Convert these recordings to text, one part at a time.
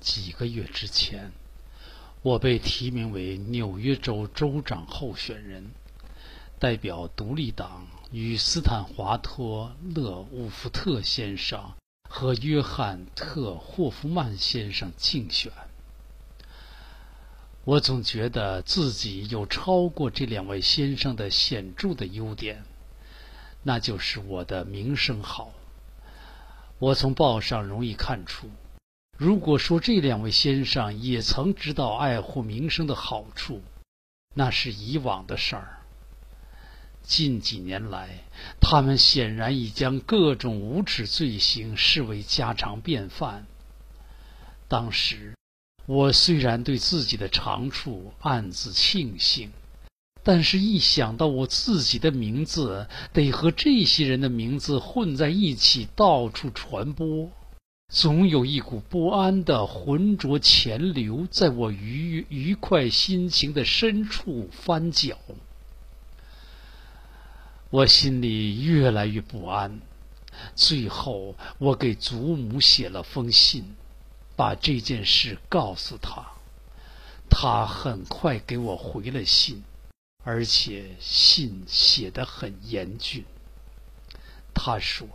几个月之前，我被提名为纽约州州长候选人，代表独立党与斯坦华托·勒伍福特先生和约翰·特霍夫曼先生竞选。我总觉得自己有超过这两位先生的显著的优点，那就是我的名声好。我从报上容易看出，如果说这两位先生也曾知道爱护名声的好处，那是以往的事儿。近几年来，他们显然已将各种无耻罪行视为家常便饭。当时。我虽然对自己的长处暗自庆幸，但是一想到我自己的名字得和这些人的名字混在一起到处传播，总有一股不安的浑浊潜流在我愉愉快心情的深处翻搅。我心里越来越不安，最后我给祖母写了封信。把这件事告诉他，他很快给我回了信，而且信写得很严峻。他说：“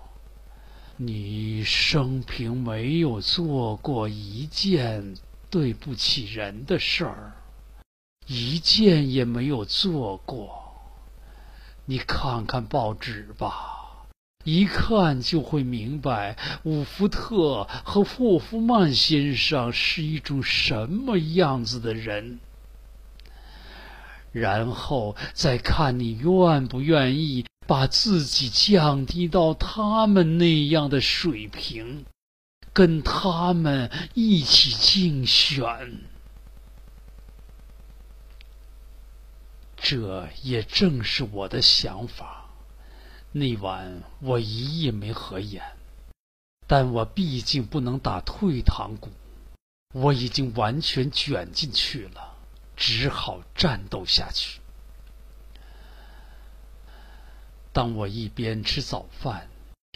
你生平没有做过一件对不起人的事儿，一件也没有做过。你看看报纸吧。”一看就会明白，伍福特和霍夫曼先生是一种什么样子的人。然后再看你愿不愿意把自己降低到他们那样的水平，跟他们一起竞选。这也正是我的想法。那晚我一夜没合眼，但我毕竟不能打退堂鼓，我已经完全卷进去了，只好战斗下去。当我一边吃早饭，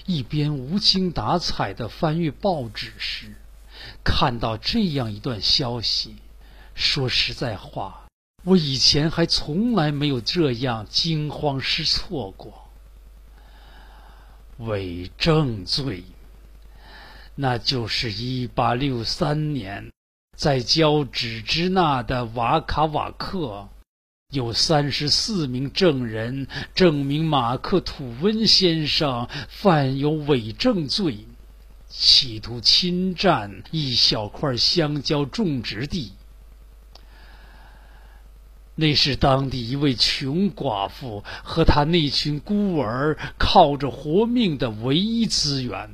一边无精打采的翻阅报纸时，看到这样一段消息，说实在话，我以前还从来没有这样惊慌失措过。伪证罪，那就是一八六三年，在交趾支那的瓦卡瓦克，有三十四名证人证明马克吐温先生犯有伪证罪，企图侵占一小块香蕉种植地。那是当地一位穷寡妇和她那群孤儿靠着活命的唯一资源。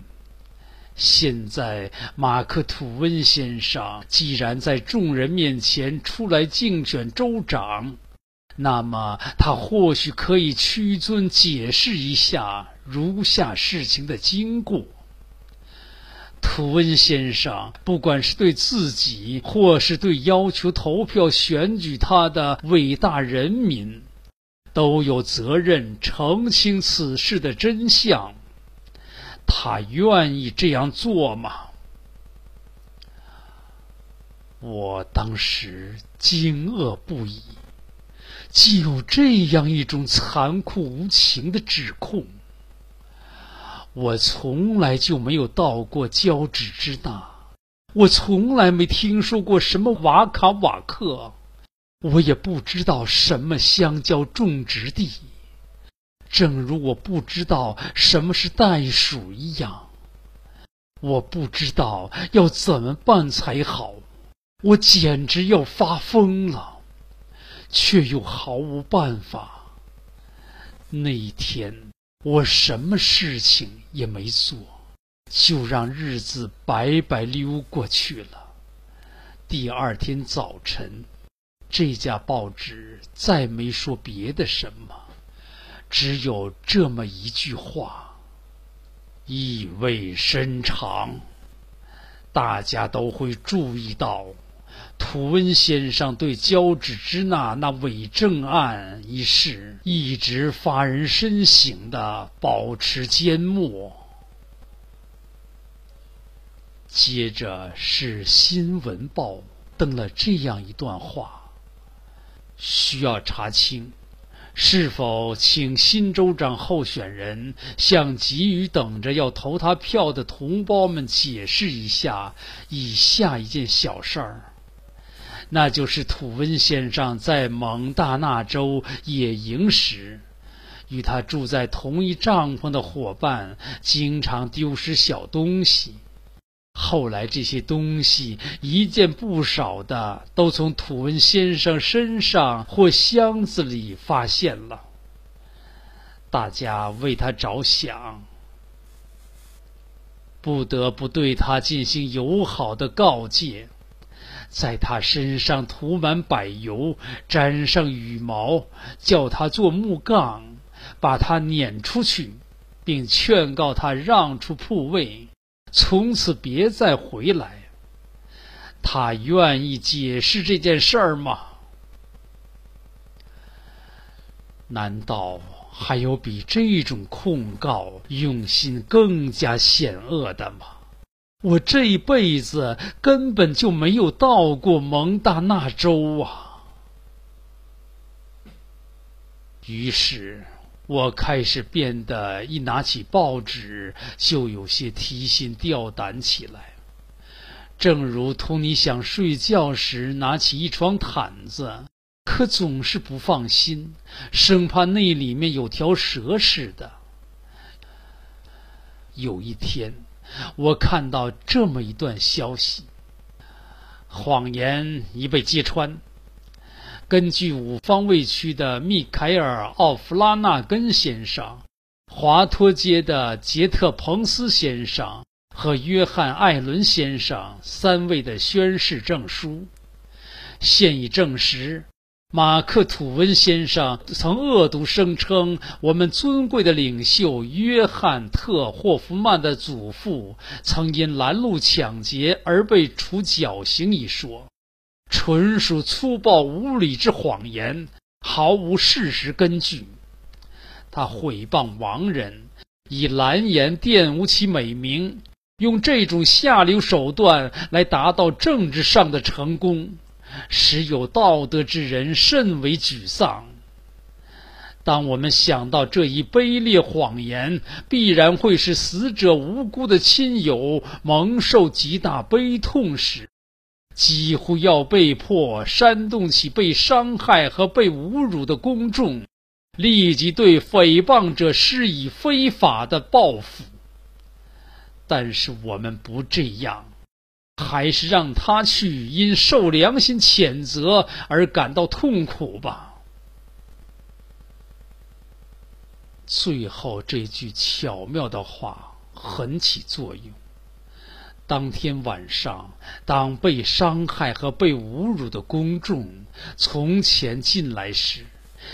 现在，马克吐温先生既然在众人面前出来竞选州长，那么他或许可以屈尊解释一下如下事情的经过。图温先生，不管是对自己，或是对要求投票选举他的伟大人民，都有责任澄清此事的真相。他愿意这样做吗？我当时惊愕不已，既有这样一种残酷无情的指控。我从来就没有到过交趾之那，我从来没听说过什么瓦卡瓦克，我也不知道什么香蕉种植地，正如我不知道什么是袋鼠一样。我不知道要怎么办才好，我简直要发疯了，却又毫无办法。那一天。我什么事情也没做，就让日子白白溜过去了。第二天早晨，这家报纸再没说别的什么，只有这么一句话，意味深长。大家都会注意到。普温先生对交趾支那那伪证案一事一直发人深省的保持缄默。接着是《新闻报》登了这样一段话：需要查清。是否请新州长候选人向急于等着要投他票的同胞们解释一下以下一件小事儿？那就是土温先生在蒙大纳州野营时，与他住在同一帐篷的伙伴经常丢失小东西。后来这些东西一件不少的都从土温先生身上或箱子里发现了。大家为他着想，不得不对他进行友好的告诫，在他身上涂满柏油，沾上羽毛，叫他做木杠，把他撵出去，并劝告他让出铺位。从此别再回来。他愿意解释这件事儿吗？难道还有比这种控告用心更加险恶的吗？我这一辈子根本就没有到过蒙大纳州啊！于是。我开始变得一拿起报纸就有些提心吊胆起来，正如同你想睡觉时拿起一床毯子，可总是不放心，生怕那里面有条蛇似的。有一天，我看到这么一段消息：谎言已被揭穿。根据五方卫区的密凯尔·奥弗拉纳根先生、华托街的杰特·彭斯先生和约翰·艾伦先生三位的宣誓证书，现已证实，马克·吐温先生曾恶毒声称我们尊贵的领袖约翰·特霍夫曼的祖父曾因拦路抢劫而被处绞刑一说。纯属粗暴无理之谎言，毫无事实根据。他毁谤亡人，以蓝言玷污其美名，用这种下流手段来达到政治上的成功，使有道德之人甚为沮丧。当我们想到这一卑劣谎言必然会使死者无辜的亲友蒙受极大悲痛时，几乎要被迫煽动起被伤害和被侮辱的公众，立即对诽谤者施以非法的报复。但是我们不这样，还是让他去因受良心谴责而感到痛苦吧。最后这句巧妙的话很起作用。当天晚上，当被伤害和被侮辱的公众从前进来时，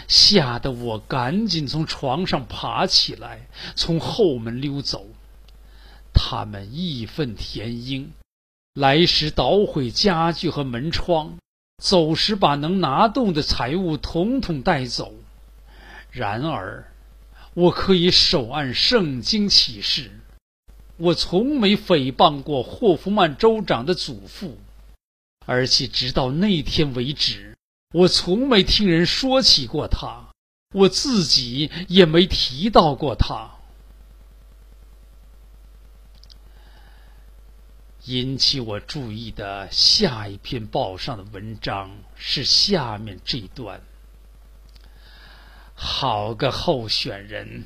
吓得我赶紧从床上爬起来，从后门溜走。他们义愤填膺，来时捣毁家具和门窗，走时把能拿动的财物统统带走。然而，我可以手按圣经启示。我从没诽谤过霍夫曼州长的祖父，而且直到那天为止，我从没听人说起过他，我自己也没提到过他。引起我注意的下一篇报上的文章是下面这段：好个候选人，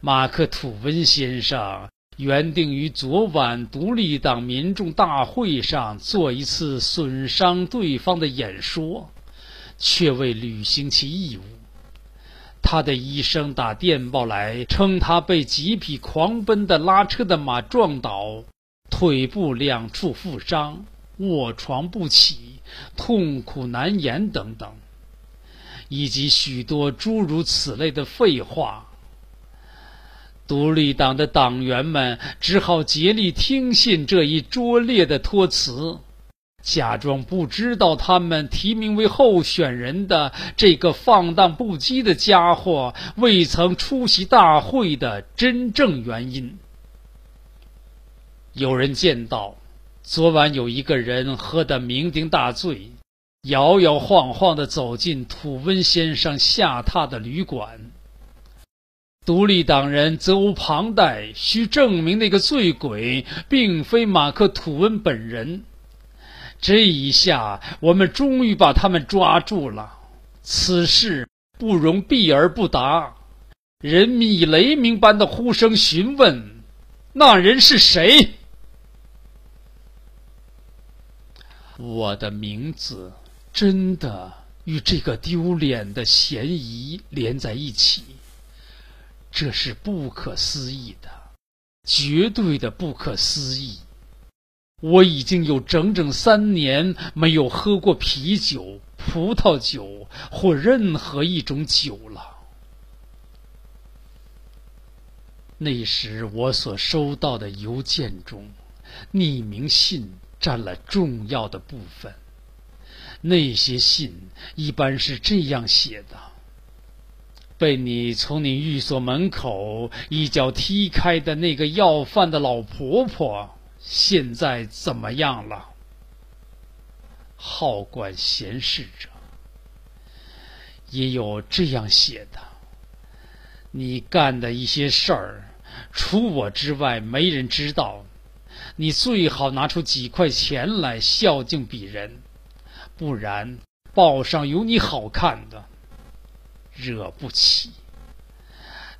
马克·吐温先生。原定于昨晚独立党民众大会上做一次损伤对方的演说，却未履行其义务。他的医生打电报来，称他被几匹狂奔的拉车的马撞倒，腿部两处负伤，卧床不起，痛苦难言等等，以及许多诸如此类的废话。独立党的党员们只好竭力听信这一拙劣的托词，假装不知道他们提名为候选人的这个放荡不羁的家伙未曾出席大会的真正原因。有人见到昨晚有一个人喝得酩酊大醉，摇摇晃晃地走进土温先生下榻的旅馆。独立党人责无旁贷，需证明那个醉鬼并非马克·吐温本人。这一下，我们终于把他们抓住了。此事不容避而不答。人民以雷鸣般的呼声询问：“那人是谁？”我的名字真的与这个丢脸的嫌疑连在一起。这是不可思议的，绝对的不可思议！我已经有整整三年没有喝过啤酒、葡萄酒或任何一种酒了。那时我所收到的邮件中，匿名信占了重要的部分。那些信一般是这样写的。被你从你寓所门口一脚踢开的那个要饭的老婆婆，现在怎么样了？好管闲事者也有这样写的：你干的一些事儿，除我之外没人知道。你最好拿出几块钱来孝敬鄙人，不然报上有你好看的。惹不起，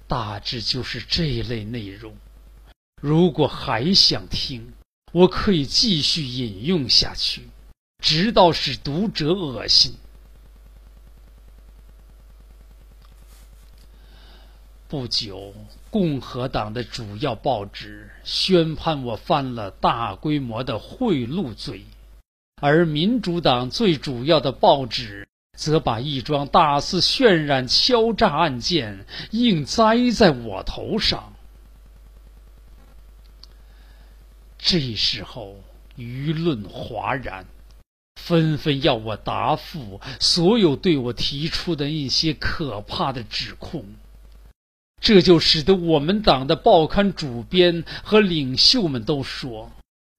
大致就是这类内容。如果还想听，我可以继续引用下去，直到使读者恶心。不久，共和党的主要报纸宣判我犯了大规模的贿赂罪，而民主党最主要的报纸。则把一桩大肆渲染敲诈案件硬栽在我头上。这时候，舆论哗然，纷纷要我答复所有对我提出的一些可怕的指控。这就使得我们党的报刊主编和领袖们都说：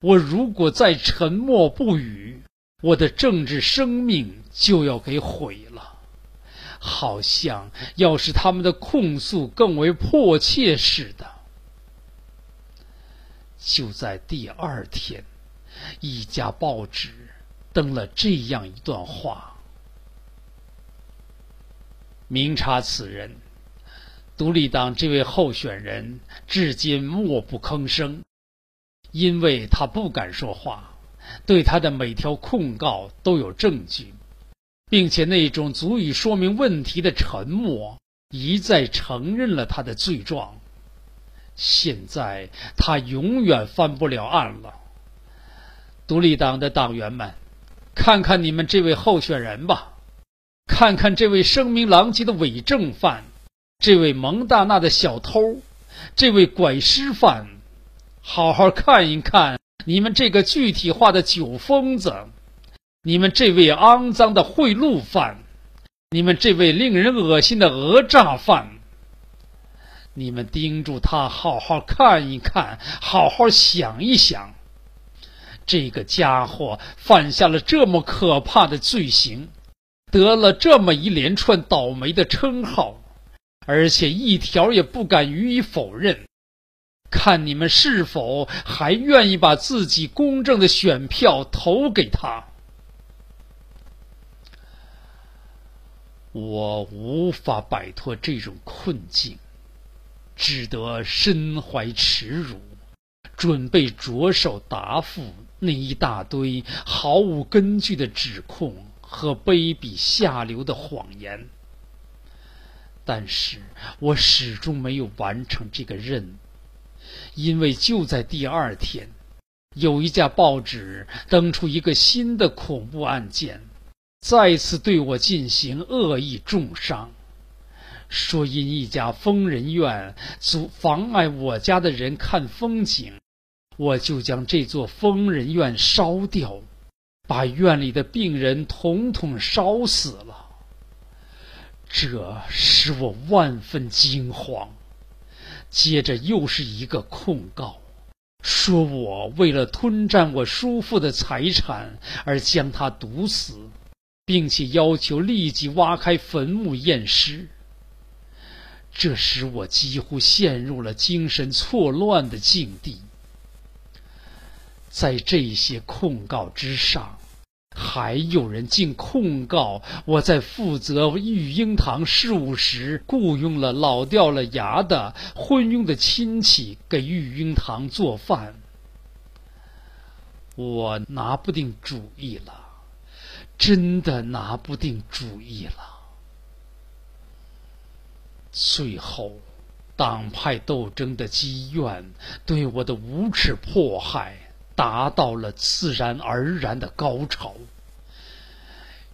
我如果再沉默不语。我的政治生命就要给毁了，好像要使他们的控诉更为迫切似的。就在第二天，一家报纸登了这样一段话：明察此人，独立党这位候选人至今默不吭声，因为他不敢说话。对他的每条控告都有证据，并且那种足以说明问题的沉默一再承认了他的罪状。现在他永远翻不了案了。独立党的党员们，看看你们这位候选人吧，看看这位声名狼藉的伪证犯，这位蒙大纳的小偷，这位拐尸犯，好好看一看。你们这个具体化的酒疯子，你们这位肮脏的贿赂犯，你们这位令人恶心的讹诈犯，你们盯住他，好好看一看，好好想一想，这个家伙犯下了这么可怕的罪行，得了这么一连串倒霉的称号，而且一条也不敢予以否认。看你们是否还愿意把自己公正的选票投给他？我无法摆脱这种困境，只得身怀耻辱，准备着手答复那一大堆毫无根据的指控和卑鄙下流的谎言。但是我始终没有完成这个任务。因为就在第二天，有一家报纸登出一个新的恐怖案件，再次对我进行恶意重伤，说因一家疯人院阻妨碍我家的人看风景，我就将这座疯人院烧掉，把院里的病人统统烧死了。这使我万分惊慌。接着又是一个控告，说我为了吞占我叔父的财产而将他毒死，并且要求立即挖开坟墓验尸。这使我几乎陷入了精神错乱的境地。在这些控告之上，还有人竟控告我在负责育婴堂事务时雇佣了老掉了牙的昏庸的亲戚给育婴堂做饭。我拿不定主意了，真的拿不定主意了。最后，党派斗争的积怨对我的无耻迫害达到了自然而然的高潮。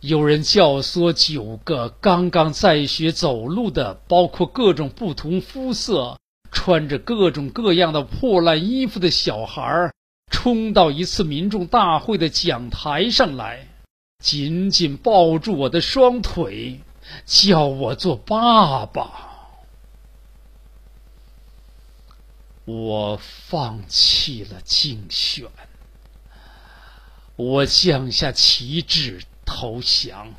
有人教唆九个刚刚在学走路的，包括各种不同肤色、穿着各种各样的破烂衣服的小孩，冲到一次民众大会的讲台上来，紧紧抱住我的双腿，叫我做爸爸。我放弃了竞选，我降下旗帜投降。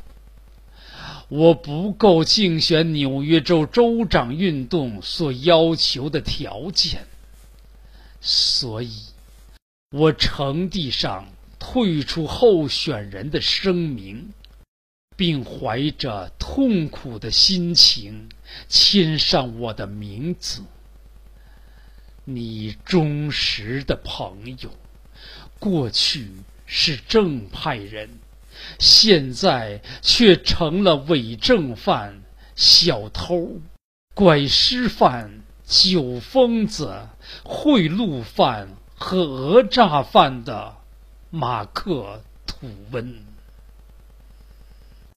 我不够竞选纽约州州长运动所要求的条件，所以，我呈递上退出候选人的声明，并怀着痛苦的心情签上我的名字。你忠实的朋友，过去是正派人，现在却成了伪正犯、小偷、拐尸犯、酒疯子、贿赂犯和讹诈犯的马克·吐温。